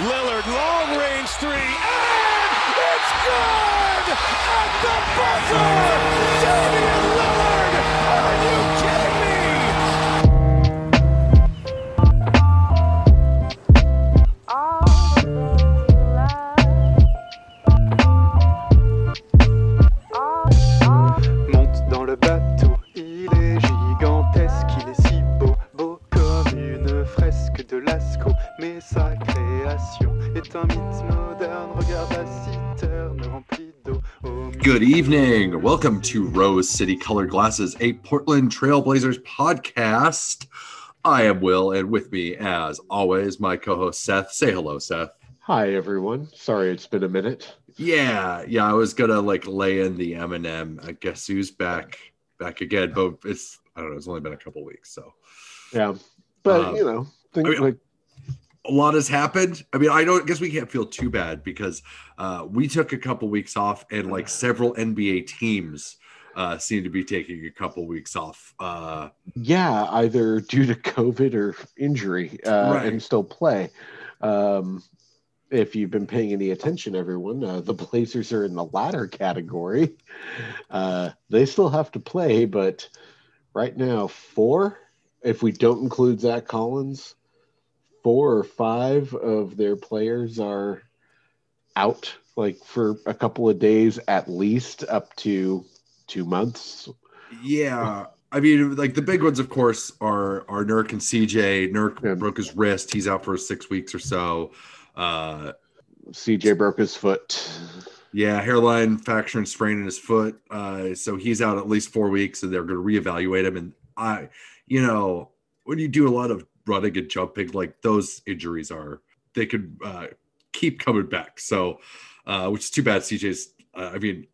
Lillard, long range three, and it's good at the buzzer. Damian Lillard, are you evening. Welcome to Rose City Colored Glasses, a Portland Trailblazers podcast. I am Will, and with me, as always, my co host Seth. Say hello, Seth. Hi everyone. Sorry it's been a minute. Yeah, yeah, I was gonna like lay in the Eminem. I guess who's back, back again, but it's I don't know. It's only been a couple weeks, so Yeah. But Um, you know, things I mean- like a lot has happened. I mean, I don't I guess we can't feel too bad because uh, we took a couple weeks off, and like several NBA teams uh, seem to be taking a couple weeks off. Uh, yeah, either due to COVID or injury, uh, Right. and still play. Um if you've been paying any attention, everyone, uh, the Blazers are in the latter category. Uh, they still have to play, but right now, four, if we don't include Zach Collins, four or five of their players are out like for a couple of days at least up to two months Yeah, I mean, like the big ones, of course, are are Nurk and CJ. Nurk Yeah. broke his wrist; he's out for six weeks or so. Uh, cj broke his foot yeah, hairline fracture and sprain in his foot, uh, so he's out at least four weeks, and they're going to reevaluate him. And I, you know, when you do a lot of running and jumping, like those injuries are, they could uh, keep coming back. So, uh, which is too bad. CJ's, uh, I mean,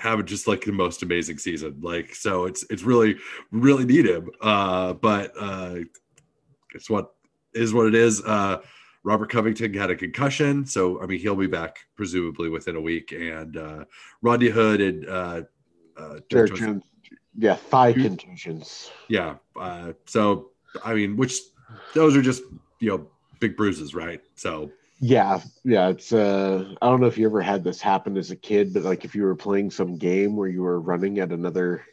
having just like the most amazing season. Like, so it's it's really really need him. Uh, but uh, it's what is what it is. Uh, Robert Covington had a concussion, so I mean he'll be back presumably within a week. And uh, Rodney Hood and uh, uh, Jones- yeah thigh contusions yeah. Uh, so I mean, which those are just you know big bruises, right? So yeah yeah it's uh i don't know if you ever had this happen as a kid but like if you were playing some game where you were running at another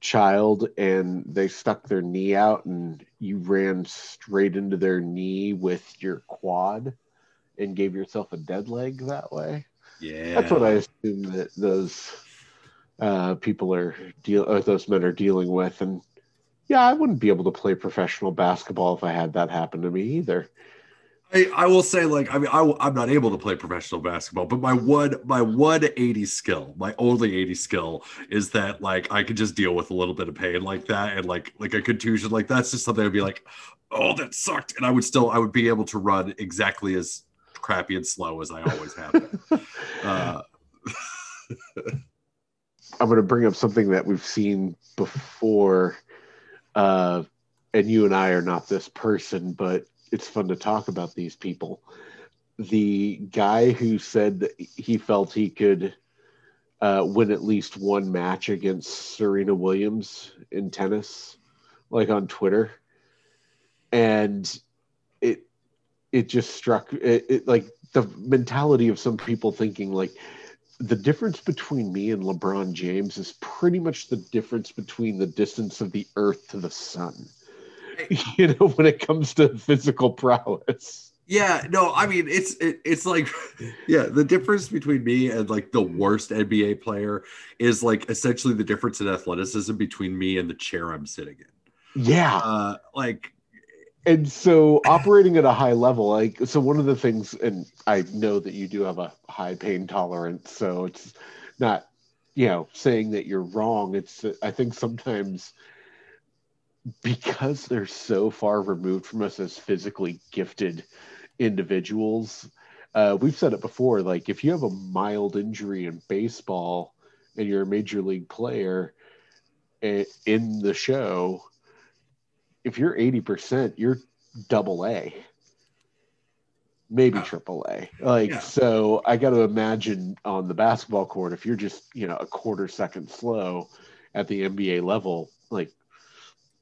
child and they stuck their knee out and you ran straight into their knee with your quad and gave yourself a dead leg that way yeah, That's what I assume that those uh, people are deal or those men are dealing with, and yeah, I wouldn't be able to play professional basketball if I had that happen to me either. I, I will say like I mean I, am not able to play professional basketball, but my one my one 80 skill, my only 80 skill is that like I could just deal with a little bit of pain like that and like like a contusion like that's just something I'd be like, oh that sucked, and I would still I would be able to run exactly as crappy and slow as I always have. uh, I'm going to bring up something that we've seen before, uh, and you and I are not this person, but it's fun to talk about these people. The guy who said that he felt he could uh, win at least one match against Serena Williams in tennis, like on Twitter, and it it just struck it, it like the mentality of some people thinking like the difference between me and LeBron James is pretty much the difference between the distance of the earth to the sun. You know, when it comes to physical prowess. yeah, no, I mean it's it, it's like yeah, the difference between me and like the worst NBA player is like essentially the difference in athleticism between me and the chair I'm sitting in. Yeah. Uh, like And so operating at a high level, like so one of the things and I know that you do have a high pain tolerance, so it's not you know saying that you're wrong. It's I think sometimes because they're so far removed from us as physically gifted individuals, uh, we've said it before. Like if you have a mild injury in baseball and you're a major league player eh, in the show, if you're 80%, you're double A, maybe triple A. Like, Yeah. so I got to imagine on the basketball court, if you're just, you know, a quarter second slow at the NBA level, like,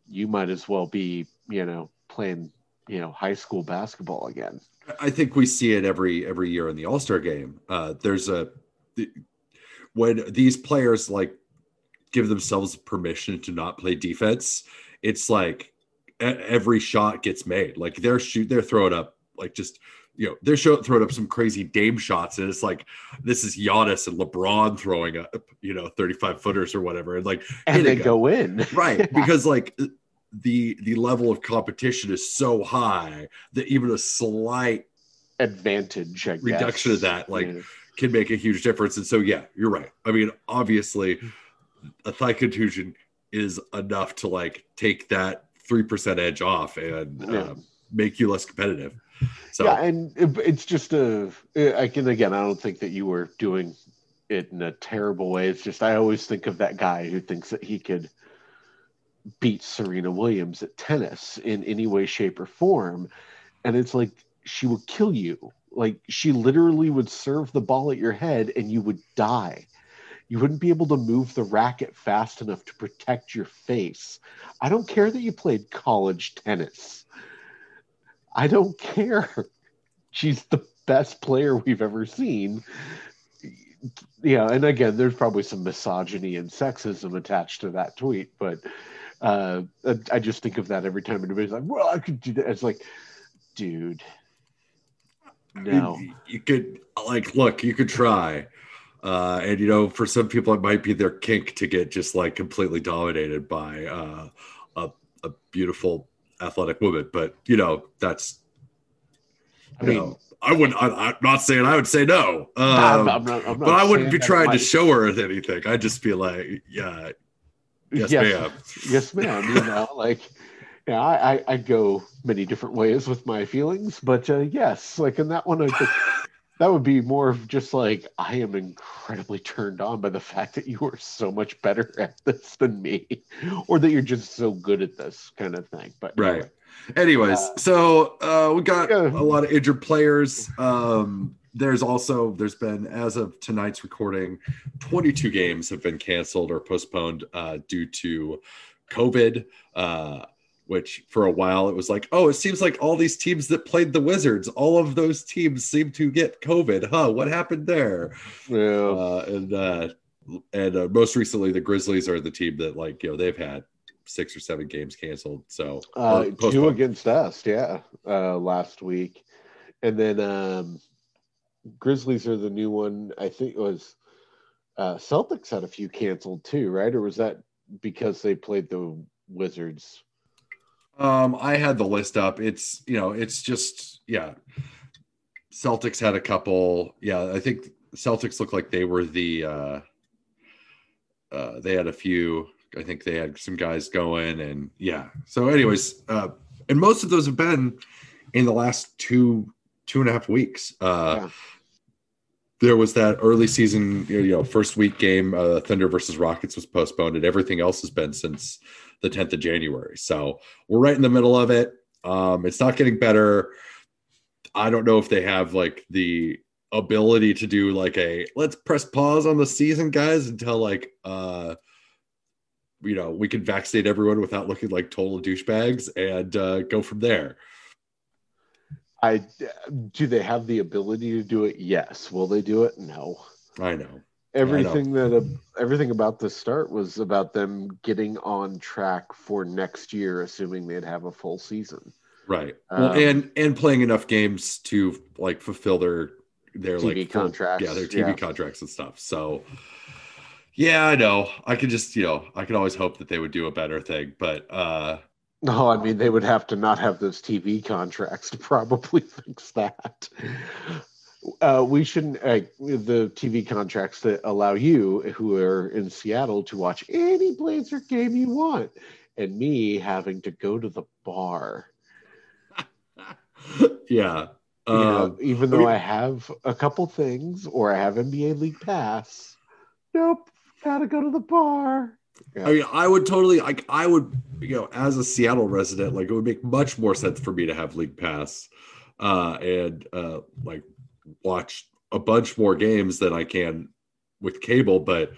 you might as well be, you know, playing, you know, high school basketball again. I think we see it every every year in the All Star game. Uh, there's a when these players like give themselves permission to not play defense, it's like every shot gets made. Like they're shoot, they're throwing up like just you know they're show, throwing up some crazy Dame shots, and it's like this is Giannis and LeBron throwing up you know 35 footers or whatever, and like And they go in. right because like the the level of competition is so high that even a slight Advantage, I guess. Reduction of that, like, Yeah. can make a huge difference. And so, yeah, you're right. I mean, obviously, a thigh contusion is enough to like take that three percent edge off and Yeah. uh, make you less competitive. So, yeah, and it- it's just a. I can again. I don't think that you were doing it in a terrible way. It's just I always think of that guy who thinks that he could beat Serena Williams at tennis in any way, shape, or form, and it's like she would kill you. Like she literally would serve the ball at your head, and you would die. You wouldn't be able to move the racket fast enough to protect your face. I don't care that you played college tennis. I don't care. She's the best player we've ever seen. Yeah, and again, there's probably some misogyny and sexism attached to that tweet, but uh, I just think of that every time anybody's like, "Well, I could do that." It's like, dude, no. you, you could like look, you could try. Uh, and you know, for some people, it might be their kink to get just like completely dominated by uh, a, a beautiful athletic woman. But you know, that's I mean, I wouldn't. I, I'm not saying I would say no, um, I'm, I'm not, I'm not but I wouldn't be trying to show her anything. I'd just be like, yeah, yes, ma'am. yes, ma'am. You know, like, yeah, I, I, I go many different ways with my feelings, but uh, yes, like in that one, I think that would be more of just like I am incredibly turned on by the fact that you are so much better at this than me, or that you're just so good at this kind of thing. But Right. anyway. Anyways, Uh, so uh, we got yeah. a lot of injured players. Um, there's also there's been as of tonight's recording, 22 games have been canceled or postponed uh, due to COVID. Uh, which for a while it was like, oh, it seems like all these teams that played the Wizards, all of those teams seem to get COVID. Huh? What happened there? Yeah. Uh, and uh, and uh, most recently, the Grizzlies are the team that like you know they've had six or seven games canceled. So Uh, two against us, yeah, uh, last week, and then um, Grizzlies are the new one. I think it was uh, Celtics had a few canceled too, right? Or was that because they played the Wizards? Um, I had the list up. It's you know, it's just yeah. Celtics had a couple. Yeah, I think Celtics looked like they were the. uh uh They had a few. I think they had some guys going, and yeah. So, anyways, uh and most of those have been in the last two two and a half weeks. Uh Yeah. There was that early season, you know, first week game, uh, Thunder versus Rockets was postponed, and everything else has been since the 10th of January. So we're right in the middle of it. Um, it's not getting better. I don't know if they have like the ability to do like a let's press pause on the season, guys, until like uh you know we can vaccinate everyone without looking like total douchebags and uh, go from there. I do they have the ability to do it? Yes. Will they do it? No. I know. Everything that uh, everything about the start was about them getting on track for next year, assuming they'd have a full season. Right. well, Um, and and playing enough games to like fulfill their their TV like full- contracts, Yeah, their TV yeah. contracts and stuff. So yeah, I know. I could just, you know, I could always hope that they would do a better thing, but uh No, I mean they would have to not have those TV contracts to probably fix that. Uh, we shouldn't uh, the TV contracts that allow you, who are in Seattle, to watch any Blazer game you want, and me having to go to the bar. yeah. Know, Um, even I though mean- I have a couple things, or I have NBA League Pass. Nope, gotta go to the bar. I mean, I would totally like I would, you know, as a Seattle resident, like it would make much more sense for me to have League Pass uh and uh like watch a bunch more games than I can with cable, but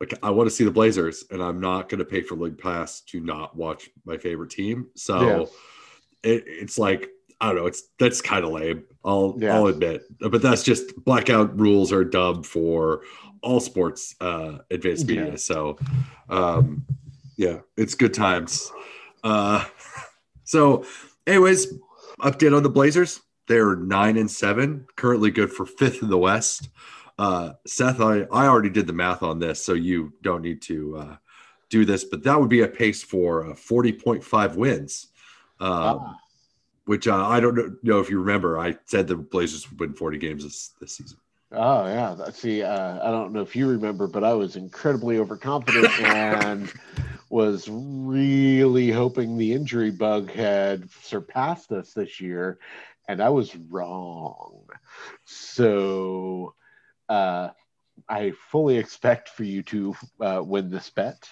like I want to see the Blazers and I'm not going to pay for League Pass to not watch my favorite team. So Yeah. it, it's like I don't know. It's that's kind of lame. I'll Yeah. I'll admit, but that's just blackout rules are dumb for all sports uh, advanced media. Yeah. So, um, yeah, it's good times. Uh, so, anyways, update on the Blazers. They're nine and seven, currently good for fifth in the West. Uh, Seth, I, I already did the math on this, so you don't need to uh, do this, but that would be a pace for uh, 40.5 wins. Um, Ah. which uh, I don't know- if you remember. I said the Blazers would win 40 games this, this season. Oh yeah. See, uh, I don't know if you remember, but I was incredibly overconfident and was really hoping the injury bug had surpassed us this year, and I was wrong. So, uh, I fully expect for you to uh, win this bet.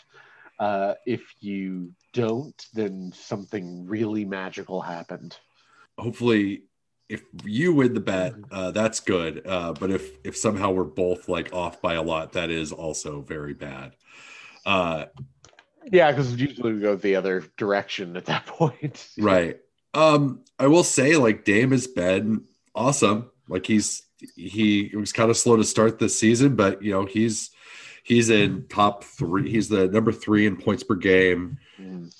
Uh, if you don't, then something really magical happened. Hopefully, if you win the bet, uh, that's good. Uh, but if if somehow we're both like off by a lot, that is also very bad. Uh, Yeah, because usually we go the other direction at that point. right. Um, I will say, like Dame has been awesome. Like he's he was kind of slow to start this season, but you know he's he's in top three. He's the number three in points per game.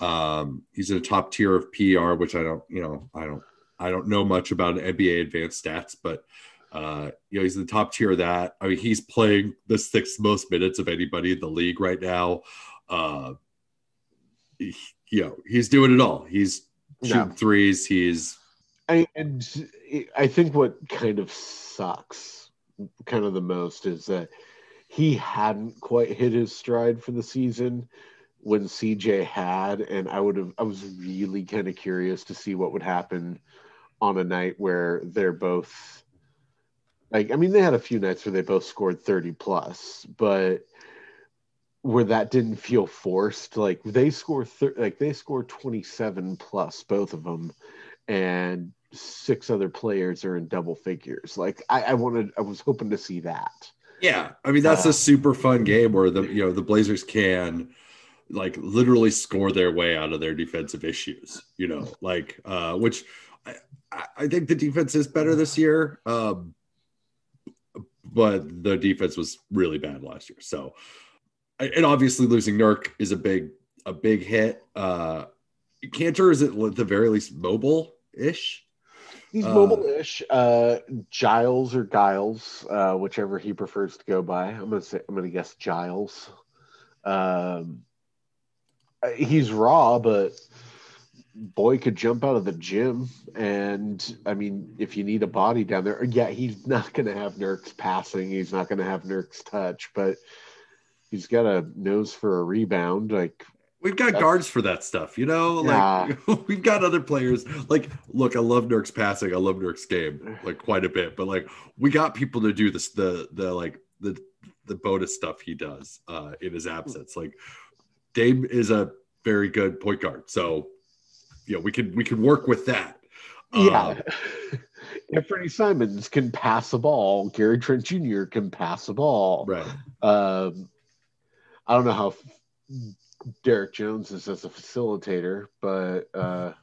Um, he's in a top tier of PER, which I don't, you know, I don't, I don't know much about NBA advanced stats, but uh, you know, he's in the top tier of that. I mean, he's playing the sixth most minutes of anybody in the league right now. Uh, he- you know, he's doing it all. He's shooting Yeah. threes. He's I, and I think what kind of sucks, kind of the most, is that he hadn't quite hit his stride for the season when CJ had, and I would have. I was really kind of curious to see what would happen on a night where they're both like. I mean, they had a few nights where they both scored thirty plus, but where that didn't feel forced. Like they score, thir- like they twenty seven plus, both of them and six other players are in double figures. Like I, I wanted, I was hoping to see that. yeah. I mean, that's Uh, a super fun game where the you know the Blazers can like literally score their way out of their defensive issues. You know, like uh, which I, I- I think the defense is better this year. Um, but the defense was really bad last year. So, and obviously losing Nurk is a big a big hit. Uh, Kanter is at the very least mobile ish. He's Uh, mobile-ish. Uh, Giles or Giles, uh, whichever he prefers to go by. I'm gonna say, I'm gonna guess Giles. Um, uh, he's raw, but boy could jump out of the gym. And I mean, if you need a body down there, yeah, he's not gonna have Nurk's passing. He's not gonna have Nurk's touch, but he's got a nose for a rebound. Like We've got guards for that stuff, you know. Like we've got other players. Like, look, I love Nurk's passing. I love Nurk's game like quite a bit. But like, we got people to do this. The the like the the bonus stuff he does uh, in his absence. Like, Dame is a very good point guard. So, you know, we could we could work with that. Yeah. Um, if Freddie Simons can pass the ball, Gary Trent Jr. can pass the ball. right. Um, I don't know how Derrick Jones is as a facilitator, but uh,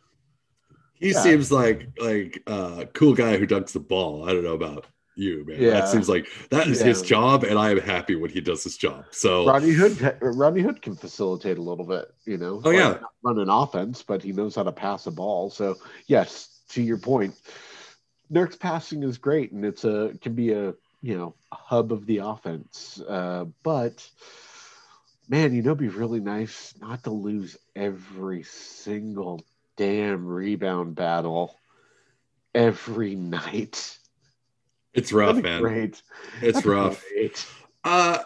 He Yeah. seems like like a cool guy who dunks the ball. I don't know about you, man. Yeah. That seems like that is his job, and I am happy when he does his job. So Rodney Hood Rodney Hood can facilitate a little bit, you know. Oh, yeah. Not run an offense, but he knows how to pass a ball. So yes, to your point, Nurk's passing is great, and it's a can be a you know hub of the offense. Uh, but man, you know, it'd be really nice not to lose every single damn rebound battle every night. it's rough, man. Great. It's That'd rough. great. Uh,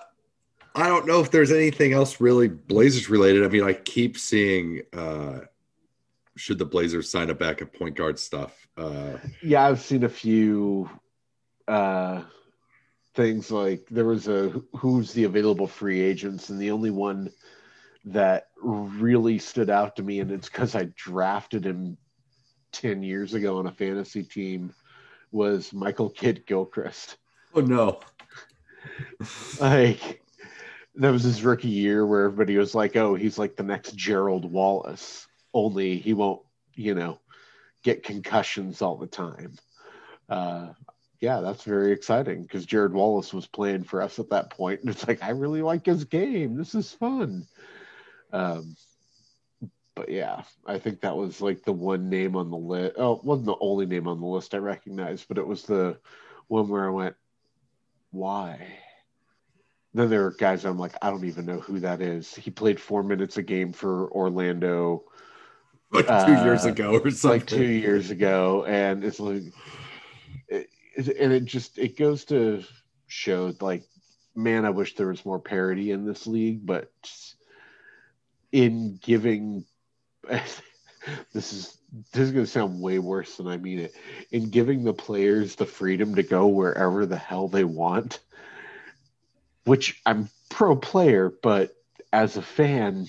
I don't know if there's anything else really Blazers related. I mean, I keep seeing uh, should the Blazers sign a backup point guard stuff. Uh, Yeah, I've seen a few uh, things like there was a who's the available free agents, and the only one that really stood out to me, and it's because I drafted him 10 years ago on a fantasy team, was Michael Kidd Gilchrist. oh no, Like, that was his rookie year where everybody was like, oh, he's like the next Gerald Wallace, only he won't, you know, get concussions all the time. Uh, yeah, that's very exciting because Gerald Wallace was playing for us at that point, and it's like I really like his game. This is fun. Um, but yeah, I think that was like the one name on the list. Oh, it wasn't the only name on the list I recognized, but it was the one where I went, why? Then there are guys I'm like, I don't even know who that is. He played four minutes a game for Orlando like two uh, years ago or something. like two years ago, and it's like, it- and it just it goes to show like, man, I wish there was more parity in this league, but in giving, this is this is going to sound way worse than I mean it. In giving the players the freedom to go wherever the hell they want, which I'm pro player, but as a fan,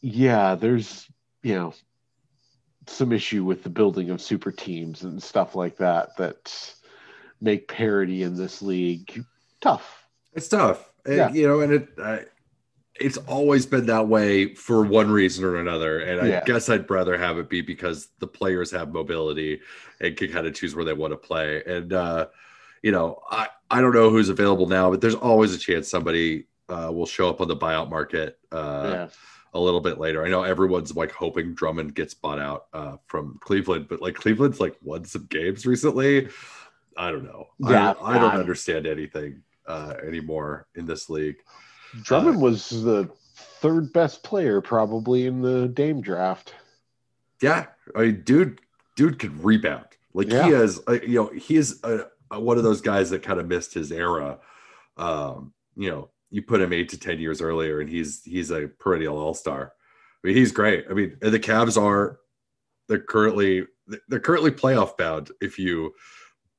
yeah, there's you know some issue with the building of super teams and stuff like that that make parity in this league tough. It's tough, And, Yeah. you know, and it I, it's always been that way for one reason or another. And I Yeah. guess I'd rather have it be because the players have mobility and can kind of choose where they want to play. And uh, you know, I I don't know who's available now, but there's always a chance somebody uh, will show up on the buyout market. Uh, yeah. A little bit later. I know everyone's like hoping Drummond gets bought out uh, from Cleveland, but like Cleveland's like won some games recently. I don't know. Yeah, I, I don't understand anything uh, anymore in this league. Drummond was the third best player probably in the Dame draft. Yeah, I mean, dude, dude could rebound. Like Yeah. he is, uh, you know, he is a, a, one of those guys that kind of missed his era. Um, you know, you put him eight to ten years earlier, and he's he's a perennial all star. I mean, he's great. I mean, the Cavs are they're currently they're currently playoff bound. If you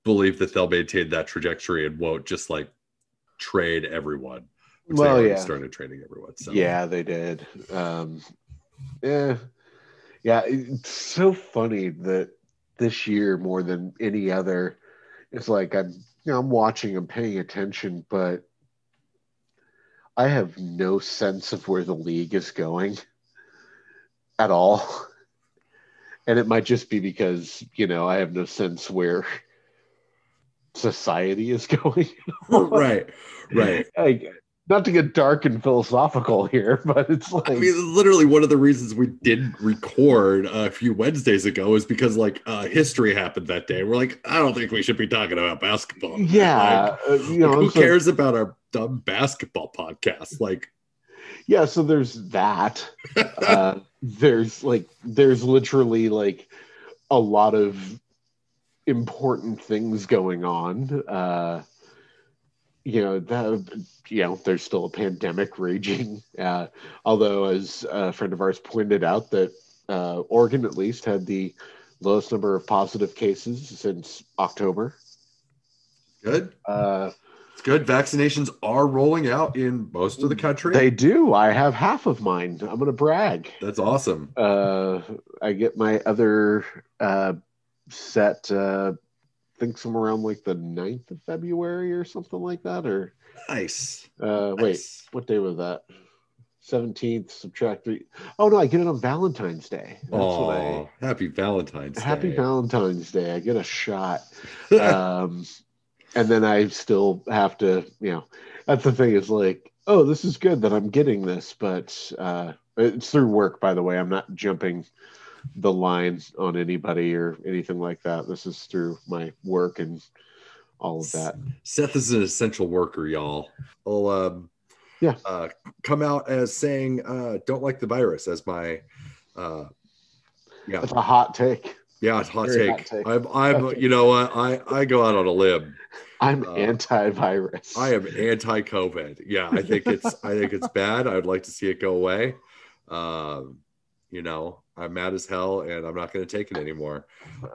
believe that they'll maintain that trajectory and won't just like trade everyone. Which Well, yeah. started trading everyone. So Yeah, they did. Um, yeah, yeah. It's so funny that this year more than any other, it's like I'm, you know, I'm watching, I'm paying attention, but I have no sense of where the league is going at all. And it might just be because you know I have no sense where society is going. right, right. like, not to get dark and philosophical here, but it's like I mean, literally one of the reasons we didn't record a few Wednesdays ago is because like uh, history happened that day. We're like, I don't think we should be talking about basketball. yeah, uh, you Like, who like- cares about our dumb basketball podcast? Like, yeah. So there's that. uh, there's like there's literally like a lot of important things going on. Uh, you know that you know there's still a pandemic raging. Uh, although, as a friend of ours pointed out, that uh, Oregon at least had the lowest number of positive cases since October. good. Uh, It's good. Vaccinations are rolling out in most of the country. They do. I have half of mine. I'm going to brag. That's awesome. Uh, I get my other uh, set, uh, think somewhere around like the 9th of February or something like that. Or, Nice. uh, wait, Nice. what day was that? 17th, subtract three. Oh, no, I get it on Valentine's Day. That's what I. Oh, happy Valentine's Day. Happy Day. Valentine's Day. I get a shot. um, and then I still have to, you know, that's the thing is like, oh, this is good that I'm getting this, but uh, it's through work, by the way. I'm not jumping the line on anybody or anything like that. This is through my work and all of that. Seth is an essential worker, y'all. I'll um, Yeah. uh, come out as saying uh, don't like the virus as my uh, yeah That's a hot take. yeah hot take. hot take. I'm I'm you know what I I go out on a limb. I'm Uh, anti-virus. I am anti-COVID. Yeah, I think it's I think it's bad. I'd like to see it go away. Um, you know, I'm mad as hell, and I'm not going to take it anymore.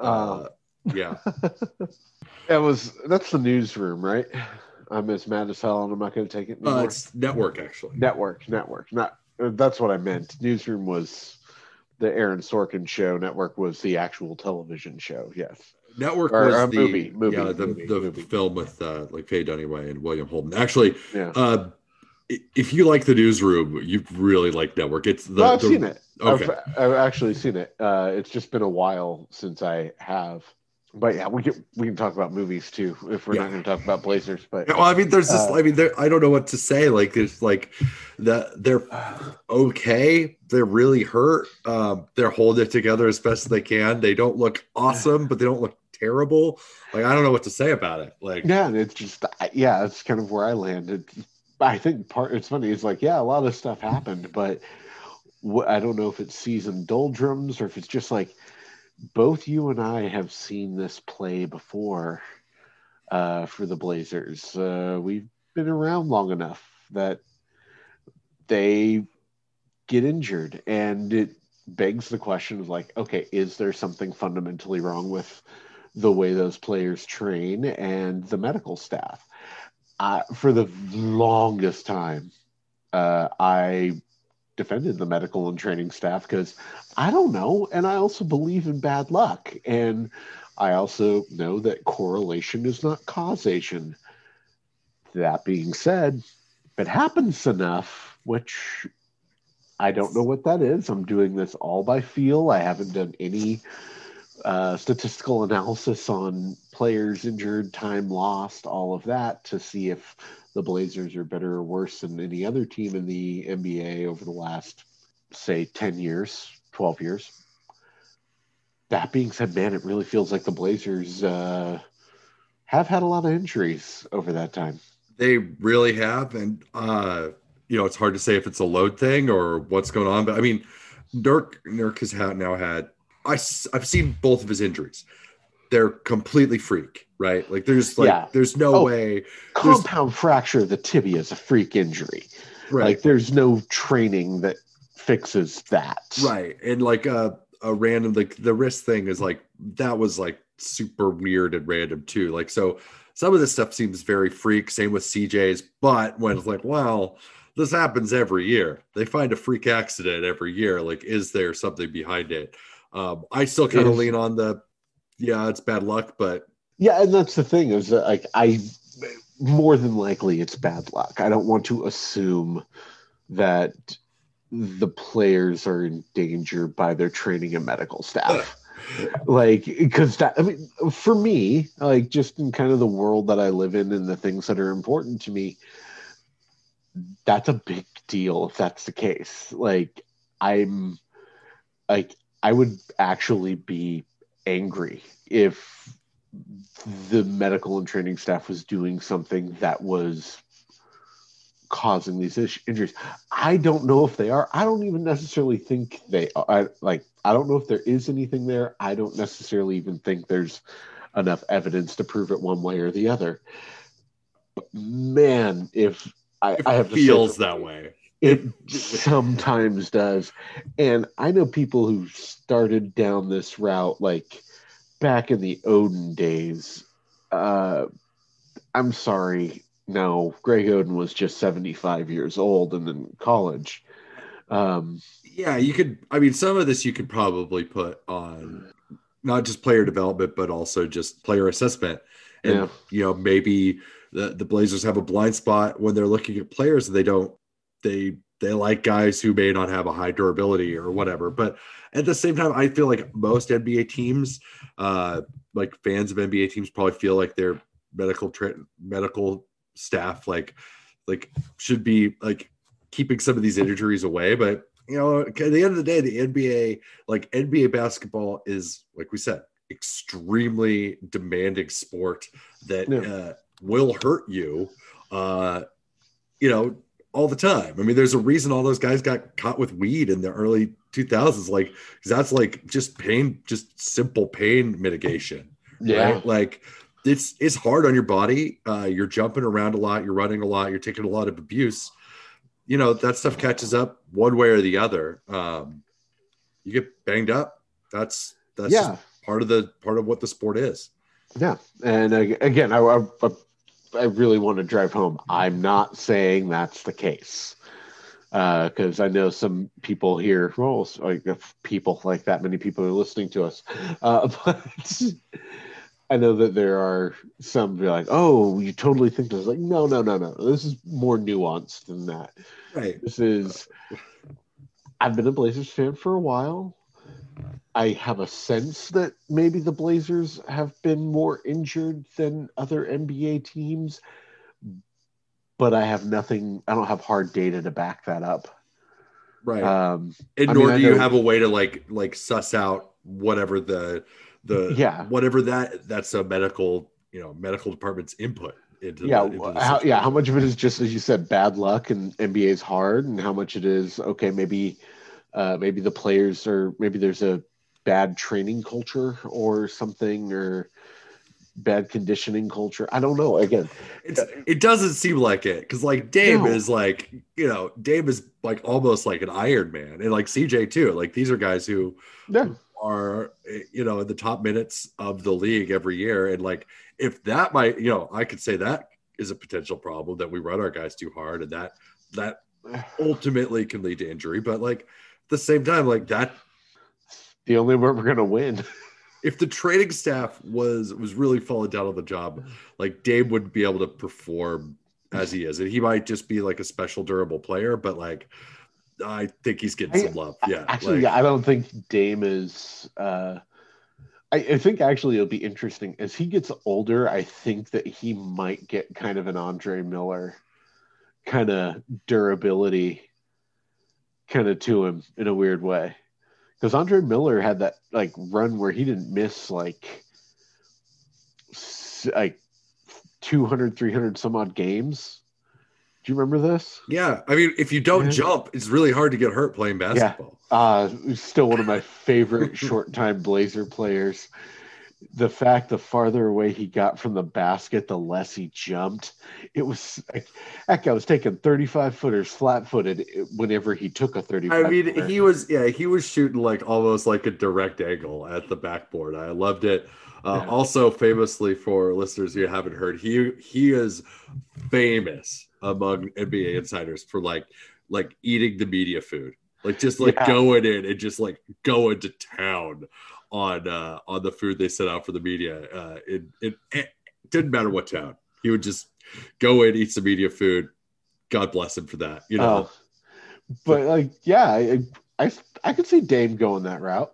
Uh, yeah, that was that's the newsroom, right? I'm as mad as hell, and I'm not going to take it anymore. uh, it's network actually. Network, network. Not uh, that's what I meant. Newsroom was the Aaron Sorkin show. Network was the actual television show. Yes. Network Or, was uh, the movie, movie, yeah the, movie, the movie. film with uh, like Faye Dunaway and William Holden. Actually, Yeah. uh, if you like the newsroom, you really like Network. It's the, no, I've the- seen it. Okay. I've, I've actually seen it. Uh, it's just been a while since I have. But yeah, we can we can talk about movies too if we're Yeah. not going to talk about Blazers. But Well, I mean, there's this. Uh, I mean, there, I don't know what to say. Like, it's like the they're okay. They're really hurt. Um, they're holding it together as best they can. They don't look awesome, but they don't look terrible. Like, I don't know what to say about it. Like, yeah, it's just yeah, that's kind of where I landed. I think part it's funny. It's like yeah, a lot of stuff happened, but wh- I don't know if it's season doldrums or if it's just like both you and I have seen this play before uh, for the Blazers. Uh, we've been around long enough that they get injured, and it begs the question of like, okay, is there something fundamentally wrong with the way those players train and the medical staff? Uh, for the longest time, uh, I defended the medical and training staff because I don't know, and I also believe in bad luck, and I also know that correlation is not causation. That being said, if it happens enough, which I don't know what that is, I'm doing this all by feel. I haven't done any uh, statistical analysis on players injured, time lost, all of that to see if the Blazers are better or worse than any other team in the NBA over the last, say, 10 years, 12 years. That being said, man, it really feels like the Blazers uh, have had a lot of injuries over that time. they really have, and uh, you know, it's hard to say if it's a load thing or what's going on. But I mean, Nurk Nurk has had now had. I I've seen both of his injuries. They're completely freak, right? Like, there's like, Yeah. there's no Oh. way, Compound fracture of the tibia is a freak injury. right? Like, there's no training that fixes that. right and like a, a random like the wrist thing is like that was like super weird and random too like so some of this stuff seems very freak same with cj's but when it's like well this happens every year they find a freak accident every year like is there something behind it um i still kind of lean on the yeah it's bad luck but Yeah, and that's the thing is that like I more than likely it's bad luck. I don't want to assume that the players are in danger by their training and medical staff. like because that I mean for me, like just in kind of the world that I live in and the things that are important to me, that's a big deal if that's the case. Like I'm like I would actually be angry if the medical and training staff was doing something that was causing these ish- injuries. I don't know if they are. I don't even necessarily think they are. I, like, I don't know if there is anything there. I don't necessarily even think there's enough evidence to prove it one way or the other. But man, if I, I have feels that way it sometimes does. And I know people who started down this route like back in the Oden days. Uh, I'm sorry. No, Greg Oden was just 75 years old and in college. Um, yeah you could i mean some of this you could probably put on not just player development but also just player assessment and Yeah. you know maybe the, the blazers have a blind spot when they're looking at players and they don't they they like guys who may not have a high durability or whatever. But at the same time i feel like most nba teams uh like fans of nba teams probably feel like their medical tra- medical staff like like should be like keeping some of these injuries away. But you know, at the end of the day, the NBA, like NBA basketball, is like we said, extremely demanding sport that Yeah. uh, will hurt you, uh, you know, all the time. I mean, there's a reason all those guys got caught with weed in the early 2000s, like because that's like just pain, just simple pain mitigation, right? Like it's it's hard on your body. Uh, you're jumping around a lot, you're running a lot, you're taking a lot of abuse you know that stuff catches up one way or the other um you get banged up that's that's yeah. part of the part of what the sport is Yeah, and uh, again, I, I I really want to drive home. I'm not saying that's the case because I know some people here. Well, like if people like that many people are listening to us, uh, but I know that there are some be like, oh, you totally think this. Like, no, no, no, no. This is more nuanced than that. Right. This is. I've been a Blazers fan for a while. I have a sense that maybe the Blazers have been more injured than other NBA teams, but I have nothing. I don't have hard data to back that up. Right. Um, and I nor mean, do you have a way to like like suss out whatever the the Yeah. whatever that that's a medical you know medical department's input into yeah, the, into how, yeah. How much of it is just as you said, bad luck and NBA is hard, and how much it is okay. Maybe, uh, maybe the players or maybe there's a bad training culture or something or bad conditioning culture. I don't know. Again, It's, it doesn't seem like it because like Dame No. is like you know Dame is like almost like an Iron Man and like CJ too. Like these are guys who yeah, are you know in the top minutes of the league every year and like if that might you know I could say that is a potential problem that we run our guys too hard and that that ultimately can lead to injury. But like at the same time, like that the only way we're gonna win. if the training staff was was really falling down on the job, like Dame wouldn't be able to perform as he is, and he might just be like a special durable player. But like, I think he's getting some love. Yeah, Actually, like, yeah, I don't think Dame is. Uh, I, I think actually it'll be interesting as he gets older. I think that he might get kind of an Andre Miller kind of durability kind of to him in a weird way. Because Andre Miller had that like run where he didn't miss like like 200, 300 some odd games. Do you remember this? yeah. I mean, if you don't Yeah. jump, it's really hard to get hurt playing basketball. Uh, still one of my favorite short time Blazer players. The fact the farther away he got from the basket, the less he jumped. It was like, heck, I was taking 35 footers flat footed whenever he took a 35. I mean, footer. he was yeah, he was shooting like almost like a direct angle at the backboard. I loved it. Uh, Yeah. Also, famously for listeners who haven't heard, he he is famous among NBA insiders for like like eating the media food, like just like Yeah. going in and just like going to town on uh on the food they set out for the media. Uh, it it, it didn't matter what town, he would just go in, eat some media food. God bless him for that. You know, Oh. but like, yeah, I, I I could see Dame going that route.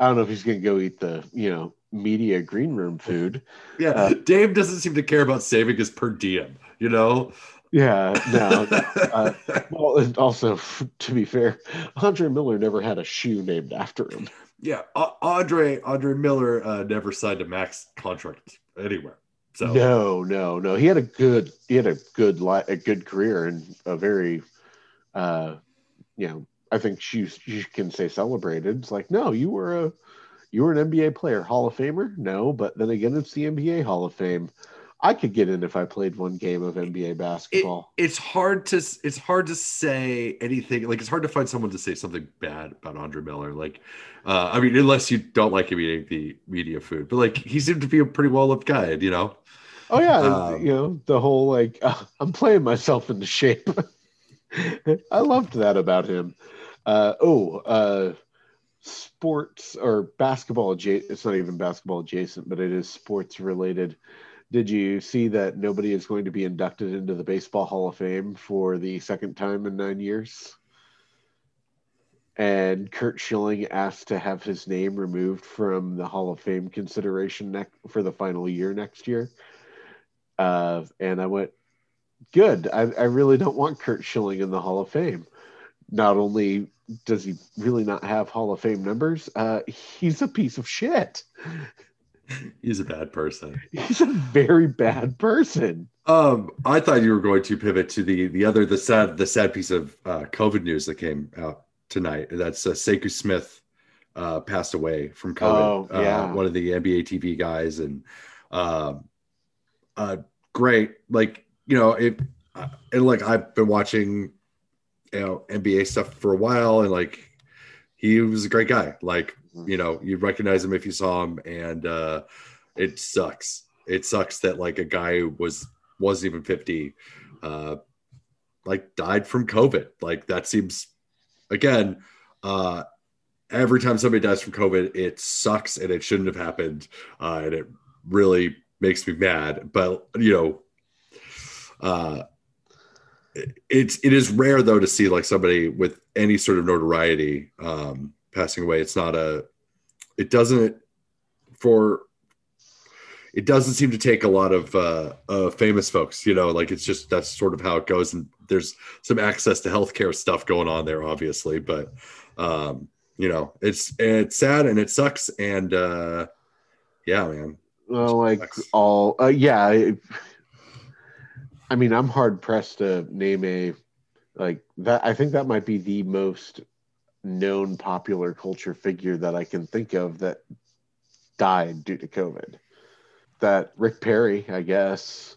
I don't know if he's going to go eat the you know media green room food. Yeah, Uh, Dame doesn't seem to care about saving his per diem. You know. Yeah, no. uh, well, and also to be fair, Andre Miller never had a shoe named after him. Yeah, Andre Andre Miller uh, never signed a max contract anywhere. So No, no, no. He had a good, he had a good, li- a good career and a very, uh, you know, I think you you can say celebrated. It's like, no, you were a, you were an NBA player, Hall of Famer. No, but then again, it's the NBA Hall of Fame. I could get in if I played one game of NBA it, basketball. it's hard to it's hard to say anything like it's hard to find someone to say something bad about Andre Miller. Like, uh, I mean, unless you don't like him eating the media food, but like he seemed to be a pretty well loved guy. You know. Oh yeah, Um, you know the whole like uh, I'm playing myself into shape. I loved that about him. Uh, oh, uh, sports or basketball adjacent. It's not even basketball adjacent, but it is sports related. Did you see that nobody is going to be inducted into the Baseball Hall of Fame for the second time in nine years? And Curt Schilling asked to have his name removed from the Hall of Fame consideration next for the final year next year. Uh, and I went, good. I, I really don't want Curt Schilling in the Hall of Fame. Not only does he really not have Hall of Fame numbers, uh, he's a piece of shit. He's a bad person. He's a very bad person. Um, I thought you were going to pivot to the the other the sad the sad piece of uh, COVID news that came out tonight. That's uh, Sekou Smith uh, passed away from COVID. Oh, yeah. uh, one of the NBA TV guys, and um, uh, great. Like you know, it uh, and like I've been watching you know NBA stuff for a while, and like he was a great guy. Like you know, you'd recognize him if you saw him, and uh, it sucks. It sucks that like a guy who was wasn't even 50 uh like died from covid like that seems again uh every time somebody dies from covid it sucks and it shouldn't have happened uh and it really makes me mad. But you know, uh, it's it is rare though to see like somebody with any sort of notoriety um, passing away. It's not a. It doesn't for. It doesn't seem to take a lot of uh, uh, famous folks, you know. Like it's just that's sort of how it goes, and there's some access to healthcare stuff going on there, obviously. But um, you know, it's it's sad and it sucks, and uh, yeah, man. Well, like Sucks. all, uh, yeah. I, I mean, I'm hard pressed to name a like that. I think that might be the most known popular culture figure that I can think of that died due to COVID. That Rick Perry, I guess,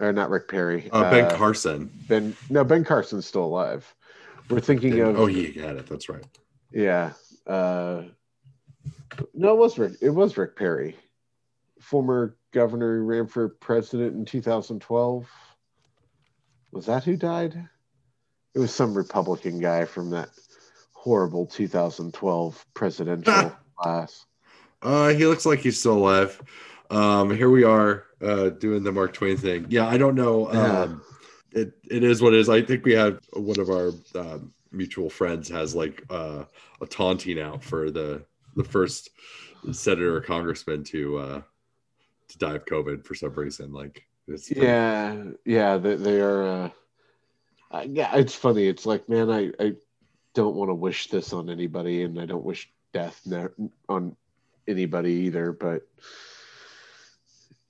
or not Rick Perry. Uh, ben uh, Carson. Ben. No, Ben Carson's still alive. We're thinking of. oh, he had it. That's right. Yeah. Uh, no, it was Rick. It was Rick Perry, former governor who ran for president in 2012. Was that who died? It was some Republican guy from that horrible 2012 presidential class. Uh, he looks like he's still alive. Um, here we are uh, doing the Mark Twain thing. Yeah, I don't know. Yeah. Um, it it is what it is. I think we had one of our um, mutual friends has like uh, a taunting out for the the first senator or congressman to uh, to die of COVID for some reason. Like, it's Yeah, yeah, they, they are. Uh, uh, yeah, it's funny. It's like, man, I, I don't want to wish this on anybody, and I don't wish death ne- on anybody either. But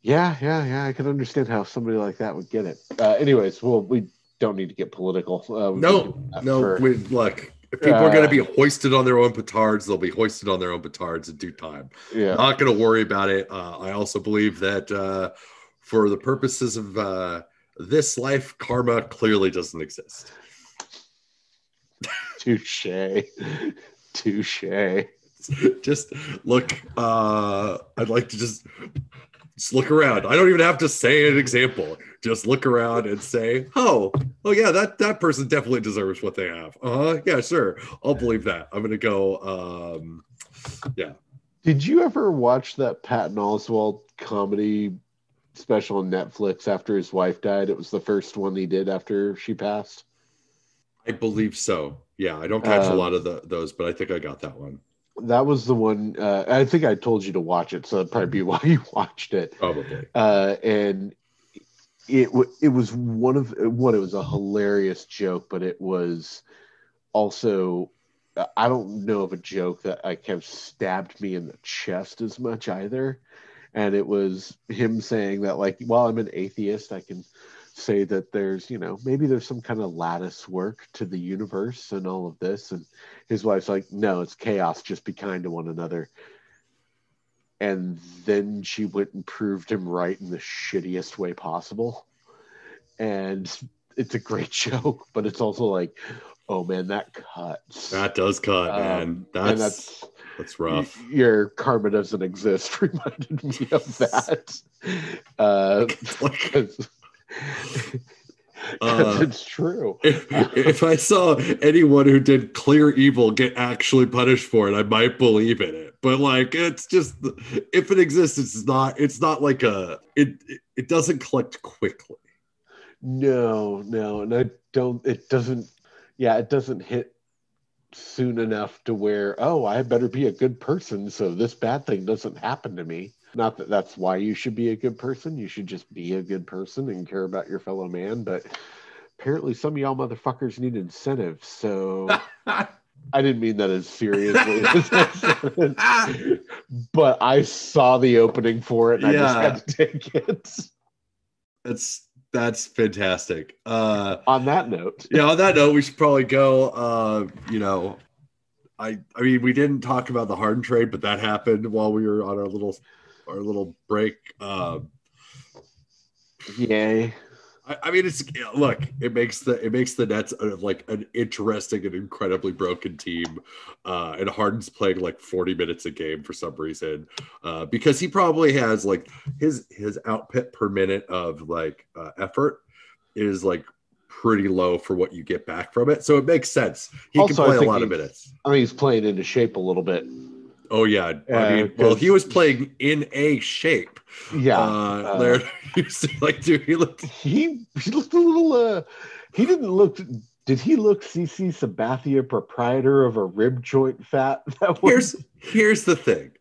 yeah, yeah, yeah, I can understand how somebody like that would get it. Uh, anyways, well, we don't need to get political. Uh, No, no. for- We, look, if people are going Uh, to be hoisted on their own petards, they'll be hoisted on their own petards in due time. yeah, not going to worry about it. Uh, I also believe that uh, for the purposes of uh, this life, karma clearly doesn't exist. Touche, touche. just look. Uh, I'd like to just just look around. I don't even have to say an example. Just look around and say, "Oh, oh yeah, that that person definitely deserves what they have." Uh huh. Yeah, sure. I'll believe that. I'm gonna go. Um, yeah. Did you ever watch that Patton Oswalt comedy special on Netflix after his wife died? It was the first one he did after she passed. I believe so. Yeah, I don't catch a Um, lot of the, those, but I think I got that one. That was the one. Uh, I think I told you to watch it, so that'd probably be why you watched it. Probably. Uh, and it it was one of one. It was a hilarious joke, but it was also I don't know of a joke that like have stabbed me in the chest as much either. And it was him saying that like, while I'm an atheist, I can say that there's you know maybe there's some kind of lattice work to the universe and all of this. And his wife's like no it's chaos. Just be kind to one another. And then she went and proved him right in the shittiest way possible. And it's a great joke but it's also like oh man that cuts. That does cut, Um, man. That's that's that's rough. your karma doesn't exist. Reminded me of that. Uh Like, Uh, it's true if, if I saw anyone who did clear evil get actually punished for it, I might believe in it. But like, it's just if it exists, it's not. It's not like a. It it doesn't collect quickly. No, no, and I don't. It doesn't. Yeah, it doesn't hit soon enough to where oh, I better be a good person so this bad thing doesn't happen to me. Not that that's why you should be a good person. You should just be a good person and care about your fellow man. But apparently, some of y'all motherfuckers need incentives. So I didn't mean that as seriously. as I said. but I saw the opening for it, and I just had to take it. That's that's fantastic. Uh, On that note, yeah. On that note, we should probably go. Uh, you know, I I mean, we didn't talk about the Harden trade, but that happened while we were on our little our little break. Um, yay. I, I mean, it's look. It makes the it makes the Nets uh, like an interesting and incredibly broken team, uh, and Harden's playing like forty minutes a game for some reason, uh, because he probably has like his his output per minute of like uh, effort is like pretty low for what you get back from it. So it makes sense. He Also, can play a lot of minutes. I mean, he's playing into shape a little bit. Oh yeah, I Uh, mean, well, he was playing in a shape. Yeah, uh, uh, there, like, dude, he looked. he he looked a little. uh He didn't look. Did he look CC Sabathia, proprietor of a rib joint fat? That was Here's here's the thing: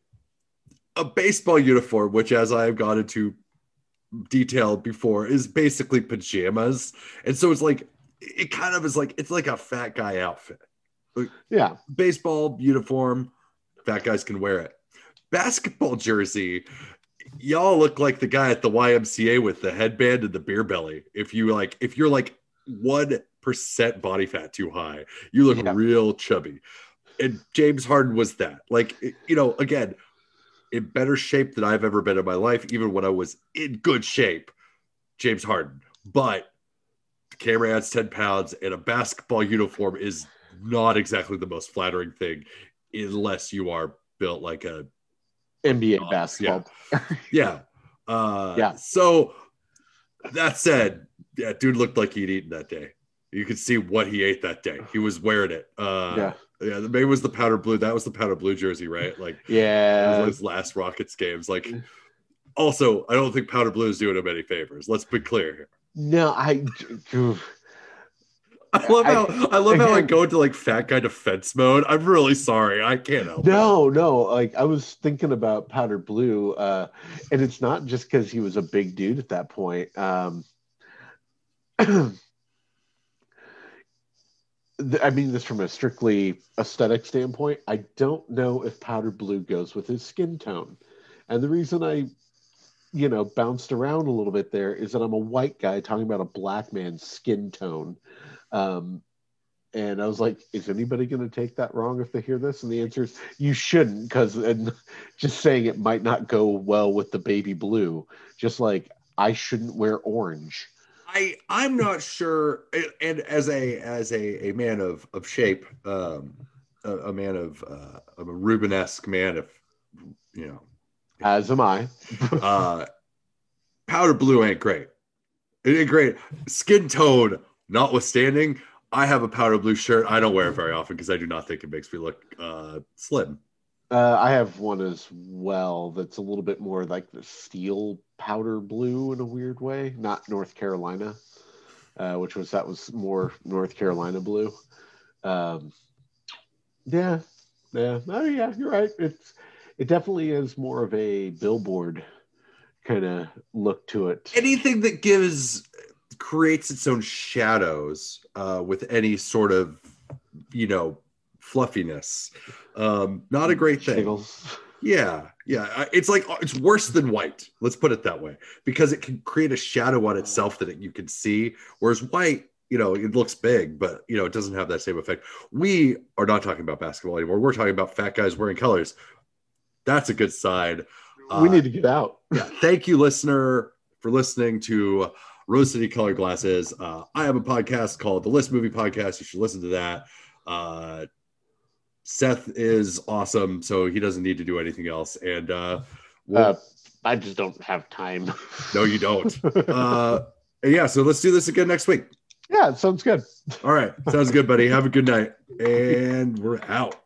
a baseball uniform, which, as I have gone into detail before, is basically pajamas, and so it's like it kind of is like it's like a fat guy outfit. yeah. baseball uniform, fat guys can wear it. Basketball jersey, y'all look like the guy at the YMCA with the headband and the beer belly. If you like, if you're like one percent body fat too high, you look Yeah. real chubby. And James Harden was that. Like, you know, again, in better shape than I've ever been in my life, even when I was in good shape. James Harden, but the camera adds 10 pounds and a basketball uniform is not exactly the most flattering thing unless you are built like a NBA Oh, basketball. yeah uh Yeah. so that said yeah dude looked like he'd eaten that day you could see what he ate that day he was wearing it uh Yeah. yeah maybe it was the powder blue that was the powder blue jersey right like Yeah. was his last rockets games like also i don't think powder blue is doing him any favors let's be clear here No, I. I love how I, love how I go into like fat guy defense mode. I'm really sorry. I can't help it. No, no. Like I was thinking about Powder Blue, uh, and it's not just because he was a big dude at that point. Um, I mean this from a strictly aesthetic standpoint. I don't know if Powder Blue goes with his skin tone, and the reason I, you know, bounced around a little bit there is that I'm a white guy talking about a black man's skin tone. Um, and I was like, is anybody going to take that wrong if they hear this? And the answer is you shouldn't, because and just saying it might not go well with the baby blue. Just like I shouldn't wear orange. I I'm not sure. And as a as a, a man of of shape, um, a, a man of uh, of a Rubenesque man, if you know, As am I. uh, powder blue ain't great. It ain't great. Skin tone notwithstanding, I have a powder blue shirt. I don't wear it very often because I do not think it makes me look uh, slim. Uh, I have one as well that's a little bit more like the steel powder blue in a weird way, not North Carolina, uh, which was that was more North Carolina blue. Um, yeah, yeah, oh yeah, you're right. It's it definitely is more of a billboard kind of look to it. anything that gives creates its own shadows uh, with any sort of you know fluffiness. Um not a great thing. Jiggles. yeah yeah. It's like it's worse than white. Let's put it that way. Because it can create a shadow on itself that it, you can see. Whereas white you know it looks big but you know it doesn't have that same effect. We are not talking about basketball anymore. We're talking about fat guys wearing colors. That's a good side we Uh, need to get out. yeah, thank you, listener, for listening to Rose City Color Glasses. Uh, I have a podcast called the List Movie Podcast. You should listen to that. Uh, Seth is awesome, so he doesn't need to do anything else. And uh, we'll- Uh, I just don't have time. no, you don't. Uh, yeah, so let's do this again next week. yeah, sounds good. All right, sounds good, buddy. Have a good night, and we're out.